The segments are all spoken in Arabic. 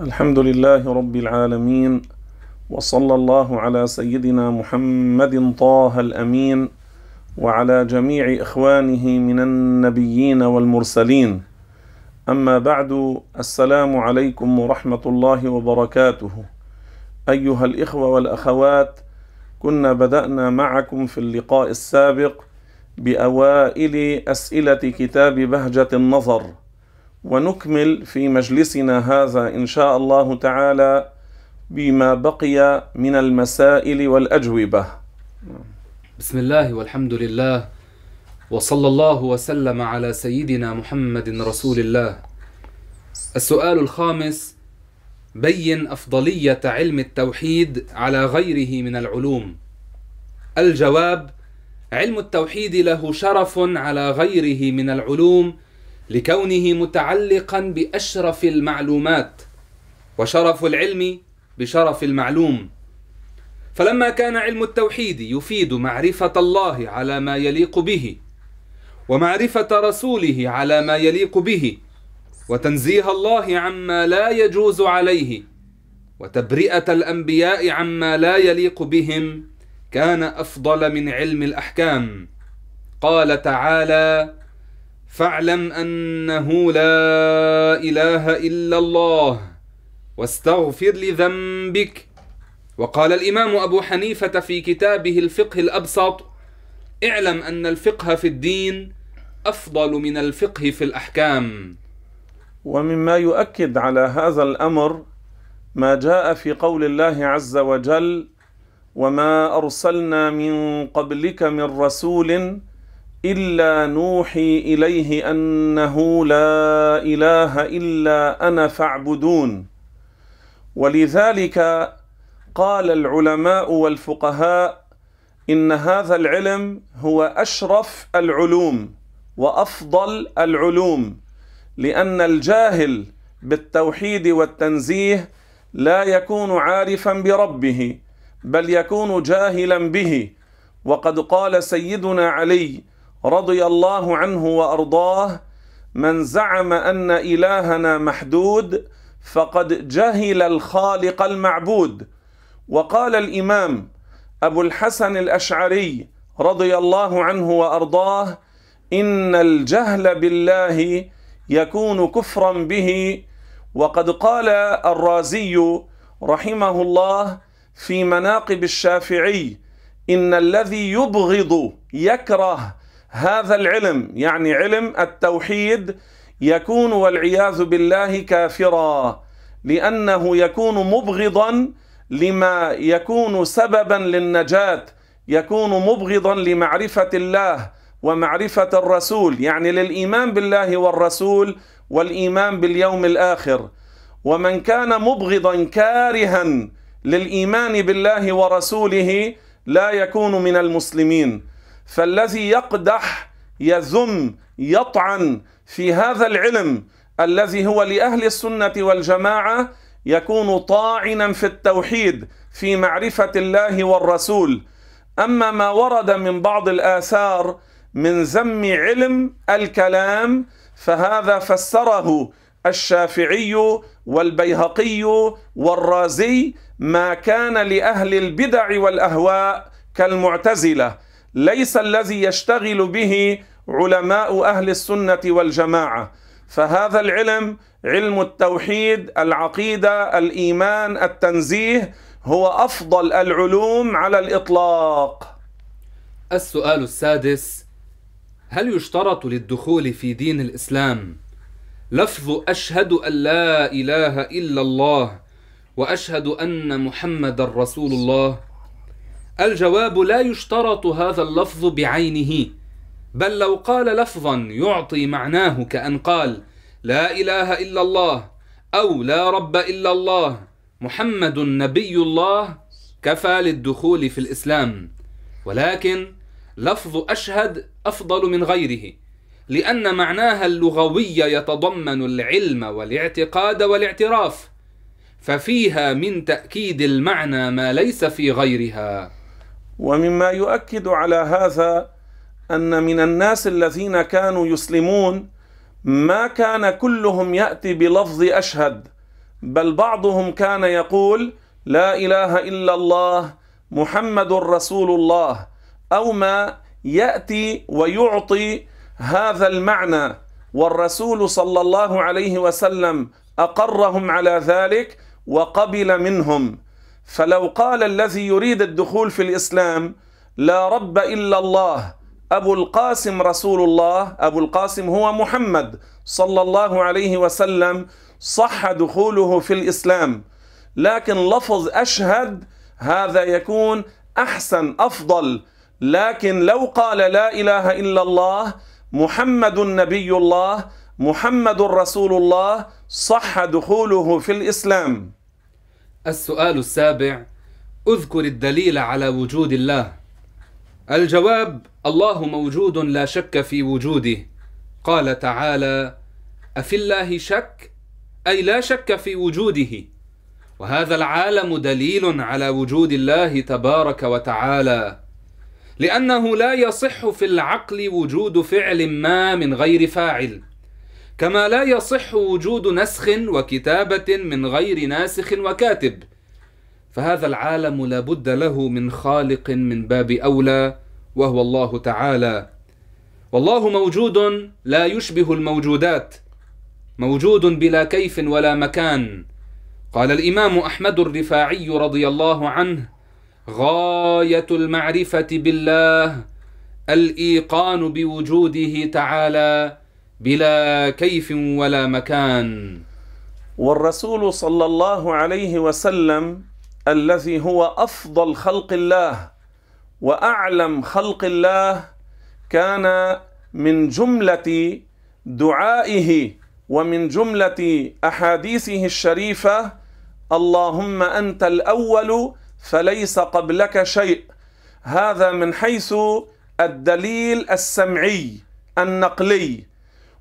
الحمد لله رب العالمين وصلى الله على سيدنا محمد طه الأمين وعلى جميع إخوانه من النبيين والمرسلين. أما بعد السلام عليكم ورحمة الله وبركاته. أيها الإخوة والأخوات كنا بدأنا معكم في اللقاء السابق بأوائل أسئلة كتاب بهجة النظر. ونكمل في مجلسنا هذا إن شاء الله تعالى بما بقي من المسائل والأجوبة. بسم الله والحمد لله وصلى الله وسلم على سيدنا محمد رسول الله. السؤال الخامس بين أفضلية علم التوحيد على غيره من العلوم. الجواب علم التوحيد له شرف على غيره من العلوم لكونه متعلقا بأشرف المعلومات وشرف العلم بشرف المعلوم. فلما كان علم التوحيد يفيد معرفة الله على ما يليق به ومعرفة رسوله على ما يليق به وتنزيه الله عما لا يجوز عليه وتبرئة الأنبياء عما لا يليق بهم كان أفضل من علم الأحكام. قال تعالى فاعلم أنه لا إله إلا الله واستغفر لذنبك. وقال الإمام أبو حنيفة في كتابه الفقه الأبسط اعلم أن الفقه في الدين أفضل من الفقه في الأحكام. ومما يؤكد على هذا الأمر ما جاء في قول الله عز وجل وما أرسلنا من قبلك من رسول إلا نوحي إليه أنه لا إله إلا أنا فاعبدون. ولذلك قال العلماء والفقهاء إن هذا العلم هو أشرف العلوم وأفضل العلوم لأن الجاهل بالتوحيد والتنزيه لا يكون عارفا بربه بل يكون جاهلا به. وقد قال سيدنا علي رضي الله عنه وارضاه من زعم ان الهنا محدود فقد جهل الخالق المعبود وقال الامام ابو الحسن الاشعري رضي الله عنه وارضاه ان الجهل بالله يكون كفرا به وقد قال الرازي رحمه الله في مناقب الشافعي ان الذي يبغض يكره هذا العلم يعني علم التوحيد يكون والعياذ بالله كافرا لأنه يكون مبغضا لما يكون سببا للنجاة يكون مبغضا لمعرفة الله ومعرفة الرسول يعني للإيمان بالله والرسول والإيمان باليوم الآخر. ومن كان مبغضا كارها للإيمان بالله ورسوله لا يكون من المسلمين. فالذي يقدح يذم يطعن في هذا العلم الذي هو لأهل السنة والجماعة يكون طاعنا في التوحيد في معرفة الله والرسول. أما ما ورد من بعض الآثار من ذم علم الكلام فهذا فسره الشافعي والبيهقي والرازي ما كان لأهل البدع والأهواء كالمعتزلة. ليس الذي يشتغل به علماء أهل السنة والجماعة. فهذا العلم علم التوحيد العقيدة الإيمان التنزيه هو أفضل العلوم على الإطلاق. السؤال السادس هل يشترط للدخول في دين الإسلام لفظ أشهد أن لا إله إلا الله وأشهد أن محمد رسول الله؟ الجواب لا يشترط هذا اللفظ بعينه بل لو قال لفظا يعطي معناه كأن قال لا إله إلا الله أو لا رب إلا الله محمد نبي الله كفى للدخول في الإسلام. ولكن لفظ أشهد أفضل من غيره لأن معناها اللغوي يتضمن العلم والاعتقاد والاعتراف ففيها من تأكيد المعنى ما ليس في غيرها. ومما يؤكد على هذا أن من الناس الذين كانوا يسلمون ما كان كلهم يأتي بلفظ أشهد بل بعضهم كان يقول لا إله إلا الله محمد رسول الله أو ما يأتي ويعطي هذا المعنى والرسول صلى الله عليه وسلم أقرهم على ذلك وقبل منهم. فلو قال الذي يريد الدخول في الإسلام لا رب إلا الله أبو القاسم رسول الله أبو القاسم هو محمد صلى الله عليه وسلم صح دخوله في الإسلام. لكن لفظ أشهد هذا يكون أحسن أفضل. لكن لو قال لا إله إلا الله محمد نبي الله محمد رسول الله صح دخوله في الإسلام. السؤال السابع اذكر الدليل على وجود الله. الجواب الله موجود لا شك في وجوده. قال تعالى أفي الله شك؟ أي لا شك في وجوده. وهذا العالم دليل على وجود الله تبارك وتعالى. لأنه لا يصح في العقل وجود فعل ما من غير فاعل. كما لا يصح وجود نسخ وكتابة من غير ناسخ وكاتب. فهذا العالم لا بد له من خالق من باب أولى وهو الله تعالى. والله موجود لا يشبه الموجودات موجود بلا كيف ولا مكان. قال الإمام أحمد الرفاعي رضي الله عنه غاية المعرفة بالله الإيقان بوجوده تعالى بلا كيف ولا مكان. والرسول صلى الله عليه وسلم الذي هو أفضل خلق الله وأعلم خلق الله كان من جملة دعائه ومن جملة أحاديثه الشريفة اللهم أنت الأول فليس قبلك شيء. هذا من حيث الدليل السمعي النقلي.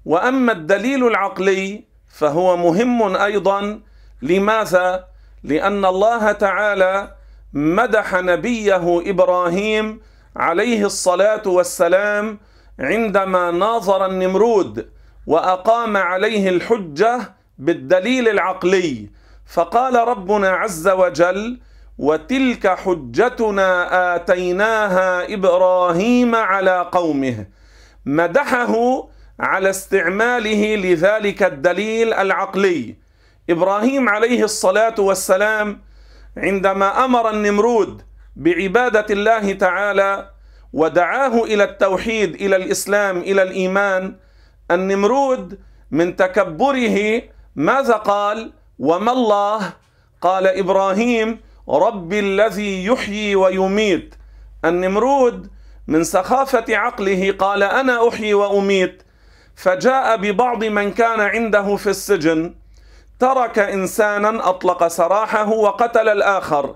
وأما الدليل العقلي فهو مهم أيضا. لماذا؟ لأن الله تعالى مدح نبيه إبراهيم عليه الصلاة والسلام عندما ناظر النمرود وأقام عليه الحجة بالدليل العقلي. فقال ربنا عز وجل وتلك حجتنا آتيناها إبراهيم على قومه مدحه على استعماله لذلك الدليل العقلي. إبراهيم عليه الصلاة والسلام عندما أمر النمرود بعبادة الله تعالى ودعاه إلى التوحيد إلى الإسلام إلى الإيمان النمرود من تكبره ماذا قال؟ وما الله؟ قال إبراهيم رب الذي يحيي ويميت. النمرود من سخافة عقله قال أنا أحيي وأميت. فجاء ببعض من كان عنده في السجن ترك إنسانا أطلق سراحه وقتل الآخر.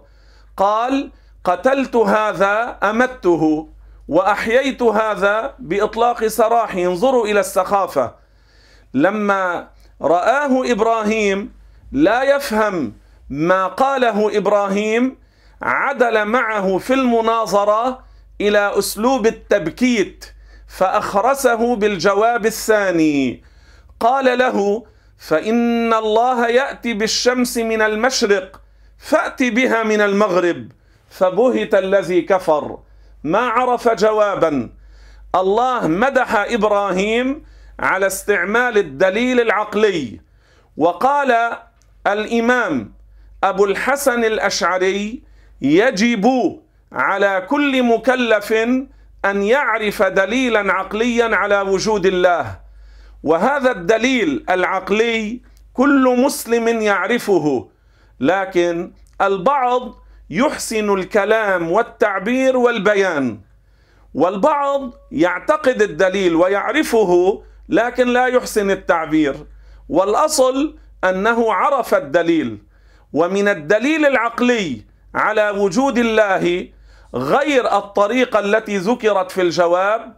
قال قتلت هذا أمته وأحييت هذا بإطلاق سراحي انظروا إلى السخافة. لما رآه إبراهيم لا يفهم ما قاله إبراهيم عدل معه في المناظرة إلى أسلوب التبكيت. فأخرسه بالجواب الثاني. قال له فإن الله يأتي بالشمس من المشرق فأت بها من المغرب. فبهت الذي كفر. ما عرف جوابا. الله مدح إبراهيم على استعمال الدليل العقلي. وقال الإمام أبو الحسن الأشعري يجب على كل مكلف أن يعرف دليلا عقليا على وجود الله. وهذا الدليل العقلي كل مسلم يعرفه لكن البعض يحسن الكلام والتعبير والبيان. والبعض يعتقد الدليل ويعرفه لكن لا يحسن التعبير. والأصل أنه عرف الدليل. ومن الدليل العقلي على وجود الله غير الطريقة التي ذكرت في الجواب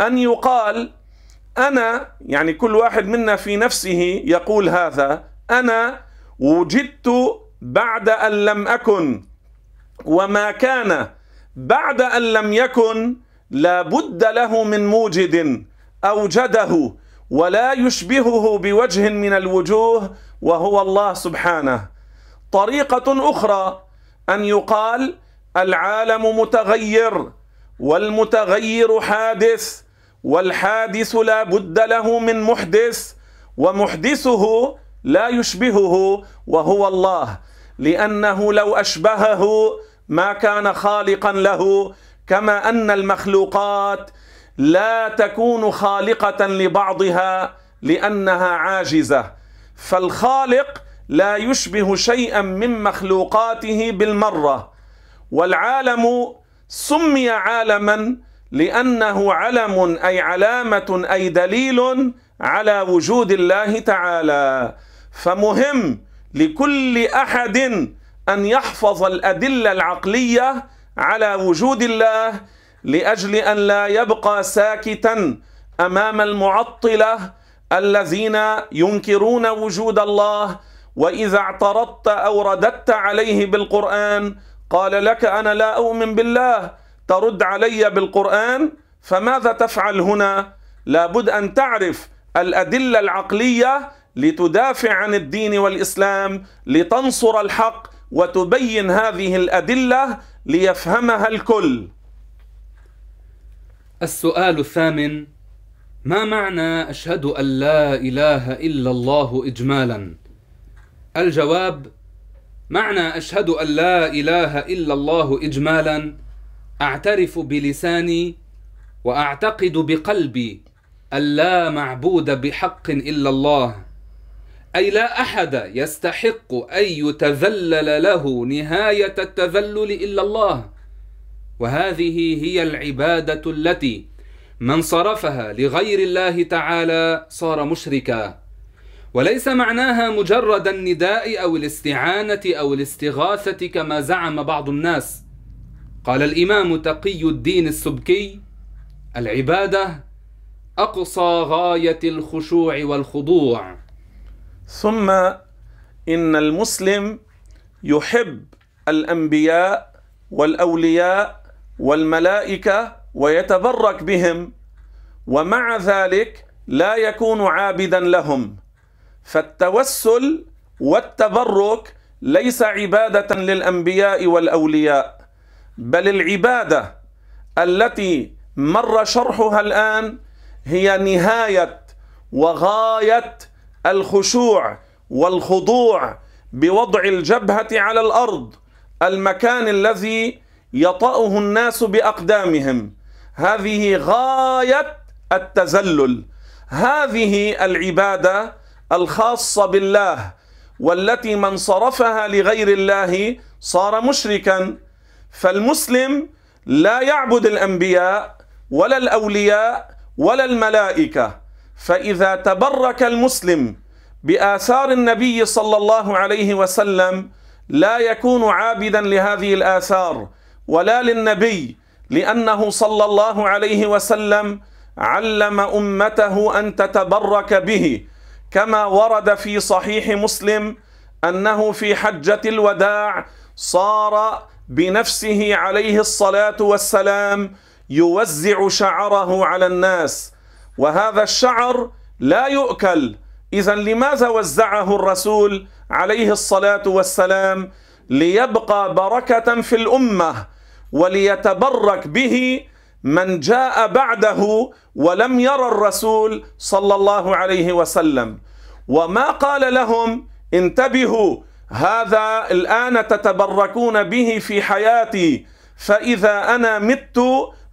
أن يقال أنا يعني كل واحد منا في نفسه يقول هذا أنا وجدت بعد أن لم أكن وما كان بعد أن لم يكن لا بد له من موجد أوجده ولا يشبهه بوجه من الوجوه وهو الله سبحانه. طريقة أخرى أن يقال العالم متغير والمتغير حادث والحادث لا بد له من محدث ومحدثه لا يشبهه وهو الله لأنه لو أشبهه ما كان خالقا له كما أن المخلوقات لا تكون خالقة لبعضها لأنها عاجزة فالخالق لا يشبه شيئا من مخلوقاته بالمرة والعالم سمي عالما لأنه علم أي علامة أي دليل على وجود الله تعالى. فمهم لكل أحد أن يحفظ الأدلة العقلية على وجود الله لأجل أن لا يبقى ساكتا أمام المعطلة الذين ينكرون وجود الله. وإذا اعترضت أو رددت عليه بالقرآن قال لك أنا لا أؤمن بالله ترد علي بالقرآن فماذا تفعل هنا؟ لابد أن تعرف الأدلة العقلية لتدافع عن الدين والإسلام لتنصر الحق وتبين هذه الأدلة ليفهمها الكل. السؤال الثامن ما معنى أشهد أن لا إله إلا الله إجمالا؟ الجواب معنى أشهد أن لا إله إلا الله إجمالا أعترف بلساني وأعتقد بقلبي أن لا معبود بحق إلا الله أي لا أحد يستحق أن يتذلل له نهاية التذلل إلا الله. وهذه هي العبادة التي من صرفها لغير الله تعالى صار مشركا. وليس معناها مجرد النداء أو الاستعانة أو الاستغاثة كما زعم بعض الناس. قال الإمام تقي الدين السبكي العبادة أقصى غاية الخشوع والخضوع. ثم إن المسلم يحب الأنبياء والأولياء والملائكة ويتبرك بهم ومع ذلك لا يكون عابدا لهم. فالتوسل والتبرك ليس عبادة للأنبياء والأولياء بل العبادة التي مر شرحها الآن هي نهاية وغاية الخشوع والخضوع بوضع الجبهة على الأرض المكان الذي يطأه الناس بأقدامهم. هذه غاية التزلل هذه العبادة الخاصة بالله والتي من صرفها لغير الله صار مشركا. فالمسلم لا يعبد الأنبياء ولا الأولياء ولا الملائكة. فإذا تبرك المسلم بآثار النبي صلى الله عليه وسلم لا يكون عابدا لهذه الآثار ولا للنبي لأنه صلى الله عليه وسلم علم أمته أن تتبرك به. كما ورد في صحيح مسلم أنه في حجة الوداع صار بنفسه عليه الصلاة والسلام يوزع شعره على الناس وهذا الشعر لا يؤكل. إذا لماذا وزعه الرسول عليه الصلاة والسلام؟ ليبقى بركة في الأمة وليتبرك به من جاء بعده ولم يرى الرسول صلى الله عليه وسلم. وما قال لهم انتبهوا هذا الآن تتبركون به في حياتي فإذا أنا مت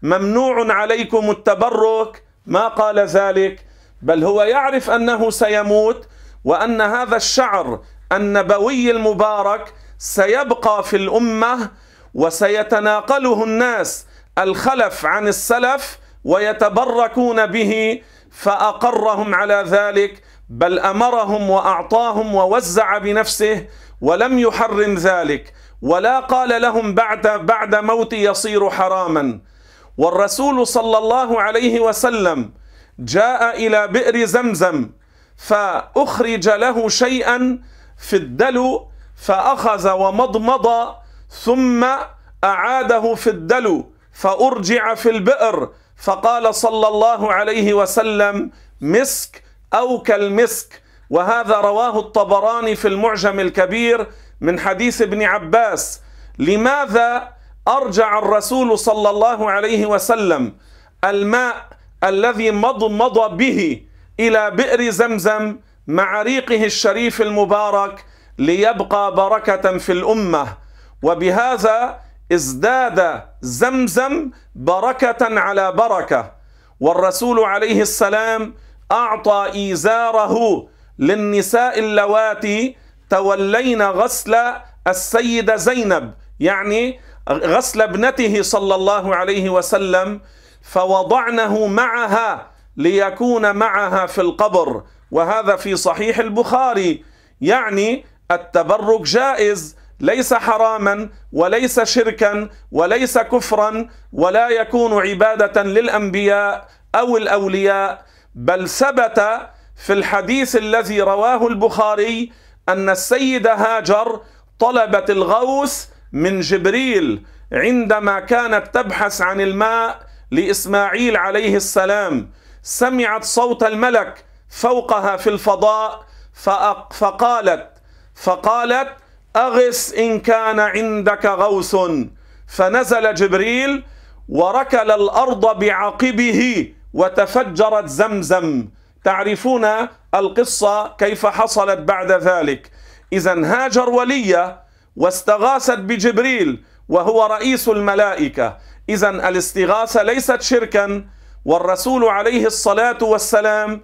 ممنوع عليكم التبرك. ما قال ذلك؟ بل هو يعرف أنه سيموت وأن هذا الشعر النبوي المبارك سيبقى في الأمة وسيتناقله الناس. الخلف عن السلف ويتبركون به فأقرهم على ذلك بل أمرهم وأعطاهم ووزع بنفسه ولم يحرم ذلك. ولا قال لهم بعد بعد موتي يصير حراما. والرسول صلى الله عليه وسلم جاء إلى بئر زمزم فأخرج له شيئا في الدلو فأخذ ومضمض ثم أعاده في الدلو. فأرجع في البئر. فقال صلى الله عليه وسلم مسك أو كالمسك. وهذا رواه الطبراني في المعجم الكبير من حديث ابن عباس. لماذا أرجع الرسول صلى الله عليه وسلم؟ الماء الذي مضمض به إلى بئر زمزم مع ريقه الشريف المبارك ليبقى بركة في الأمة. وبهذا ازداد زمزم بركة على بركة. والرسول عليه السلام أعطى إيزاره للنساء اللواتي تولين غسل السيدة زينب يعني غسل ابنته صلى الله عليه وسلم فوضعنه معها ليكون معها في القبر. وهذا في صحيح البخاري يعني التبرك جائز ليس حراما وليس شركا وليس كفرا ولا يكون عبادة للأنبياء أو الأولياء بل ثبت في الحديث الذي رواه البخاري أن السيده هاجر طلبت الغوث من جبريل عندما كانت تبحث عن الماء لإسماعيل عليه السلام. سمعت صوت الملك فوقها في الفضاء فقالت فقالت أغس إن كان عندك غوث. فنزل جبريل وركل الأرض بعقبه وتفجرت زمزم. تعرفون القصة كيف حصلت بعد ذلك؟ إذا هاجر ولية واستغاثت بجبريل وهو رئيس الملائكة. إذا الاستغاثة ليست شركا. والرسول عليه الصلاة والسلام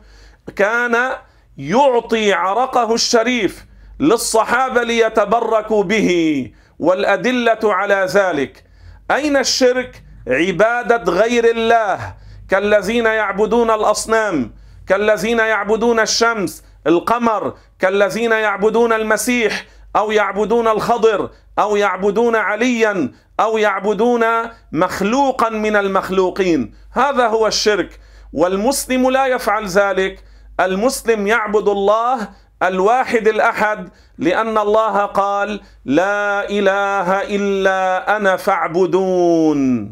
كان يعطي عرقه الشريف للصحابة ليتبركوا به والأدلة على ذلك. أين الشرك؟ عبادة غير الله. كالذين يعبدون الأصنام كالذين يعبدون الشمس القمر كالذين يعبدون المسيح أو يعبدون الخضر أو يعبدون عليا أو يعبدون مخلوقا من المخلوقين. هذا هو الشرك. والمسلم لا يفعل ذلك. المسلم يعبد الله الواحد الأحد لأن الله قال لا إله إلا أنا فاعبدون.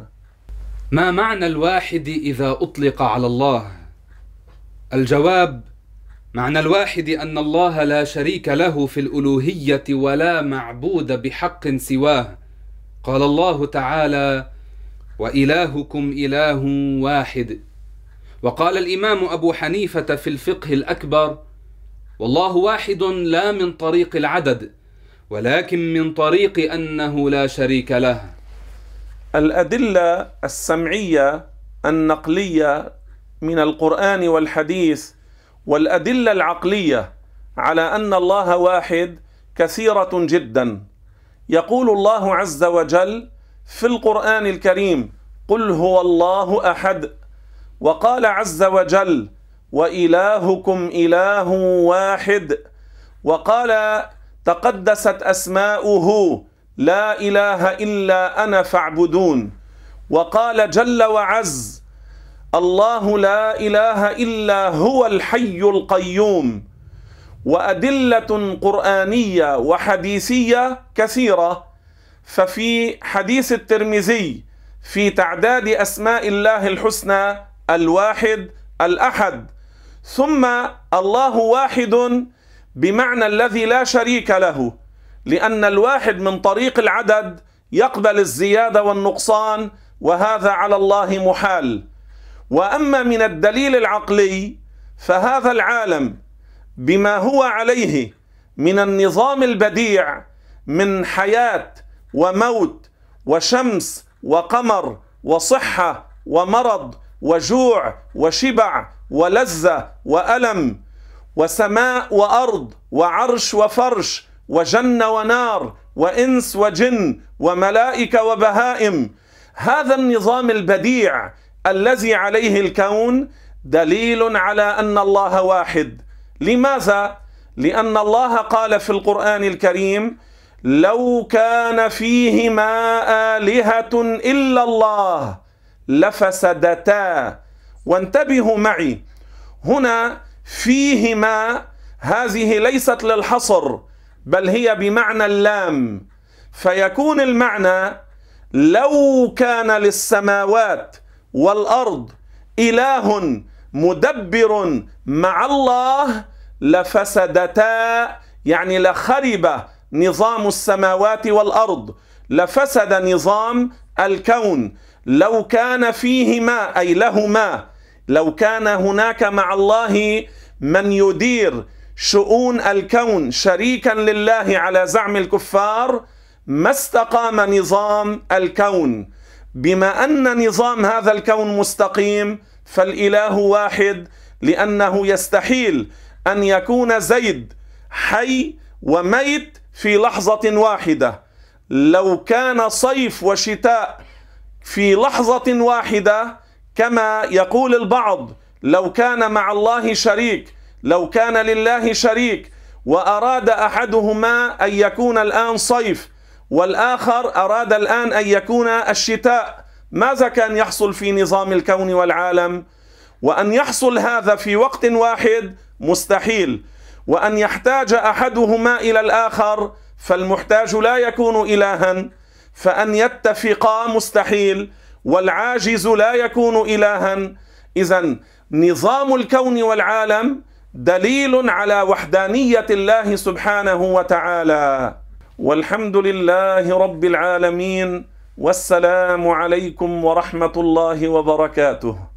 ما معنى الواحد إذا أطلق على الله؟ الجواب معنى الواحد أن الله لا شريك له في الألوهية ولا معبود بحق سواه. قال الله تعالى وإلهكم إله واحد. وقال الإمام أبو حنيفة في الفقه الأكبر والله واحد لا من طريق العدد ولكن من طريق أنه لا شريك له. الأدلة السمعية النقلية من القرآن والحديث والأدلة العقلية على أن الله واحد كثيرة جدا. يقول الله عز وجل في القرآن الكريم قل هو الله أحد وقال عز وجل وإلهكم إله واحد. وقال تقدست أسماؤه لا إله إلا أنا فاعبدون. وقال جل وعز الله لا إله إلا هو الحي القيوم. وأدلة قرآنية وحديثية كثيرة. ففي حديث الترمذي في تعداد أسماء الله الحسنى الواحد الأحد. ثم الله واحد بمعنى الذي لا شريك له لأن الواحد من طريق العدد يقبل الزيادة والنقصان وهذا على الله محال. وأما من الدليل العقلي فهذا العالم بما هو عليه من النظام البديع من حياة وموت وشمس وقمر وصحة ومرض وجوع وشبع ولذة وألم وسماء وأرض وعرش وفرش وجنة ونار وإنس وجن وملائكة وبهائم. هذا النظام البديع الذي عليه الكون دليل على أن الله واحد. لماذا؟ لأن الله قال في القرآن الكريم لو كان فيهما آلهة إلا الله لفسدتا. وانتبهوا معي. هنا فيهما هذه ليست للحصر بل هي بمعنى اللام. فيكون المعنى لو كان للسماوات والأرض إله مدبر مع الله لفسدتا يعني لخرب نظام السماوات والأرض لفسد نظام الكون. لو كان فيهما أي لهما لو كان هناك مع الله من يدير شؤون الكون شريكا لله على زعم الكفار ما استقام نظام الكون؟ بما أن نظام هذا الكون مستقيم فالإله واحد لأنه يستحيل أن يكون زيد حي وميت في لحظة واحدة. لو كان صيف وشتاء في لحظة واحدة كما يقول البعض لو كان مع الله شريك لو كان لله شريك وأراد أحدهما أن يكون الآن صيف والآخر أراد الآن أن يكون الشتاء ماذا كان يحصل في نظام الكون والعالم؟ وأن يحصل هذا في وقت واحد مستحيل وأن يحتاج أحدهما إلى الآخر فالمحتاج لا يكون إلها فأن يتفقا مستحيل. والعاجز لا يكون الها. اذا نظام الكون والعالم دليل على وحدانية الله سبحانه وتعالى. والحمد لله رب العالمين. والسلام عليكم ورحمة الله وبركاته.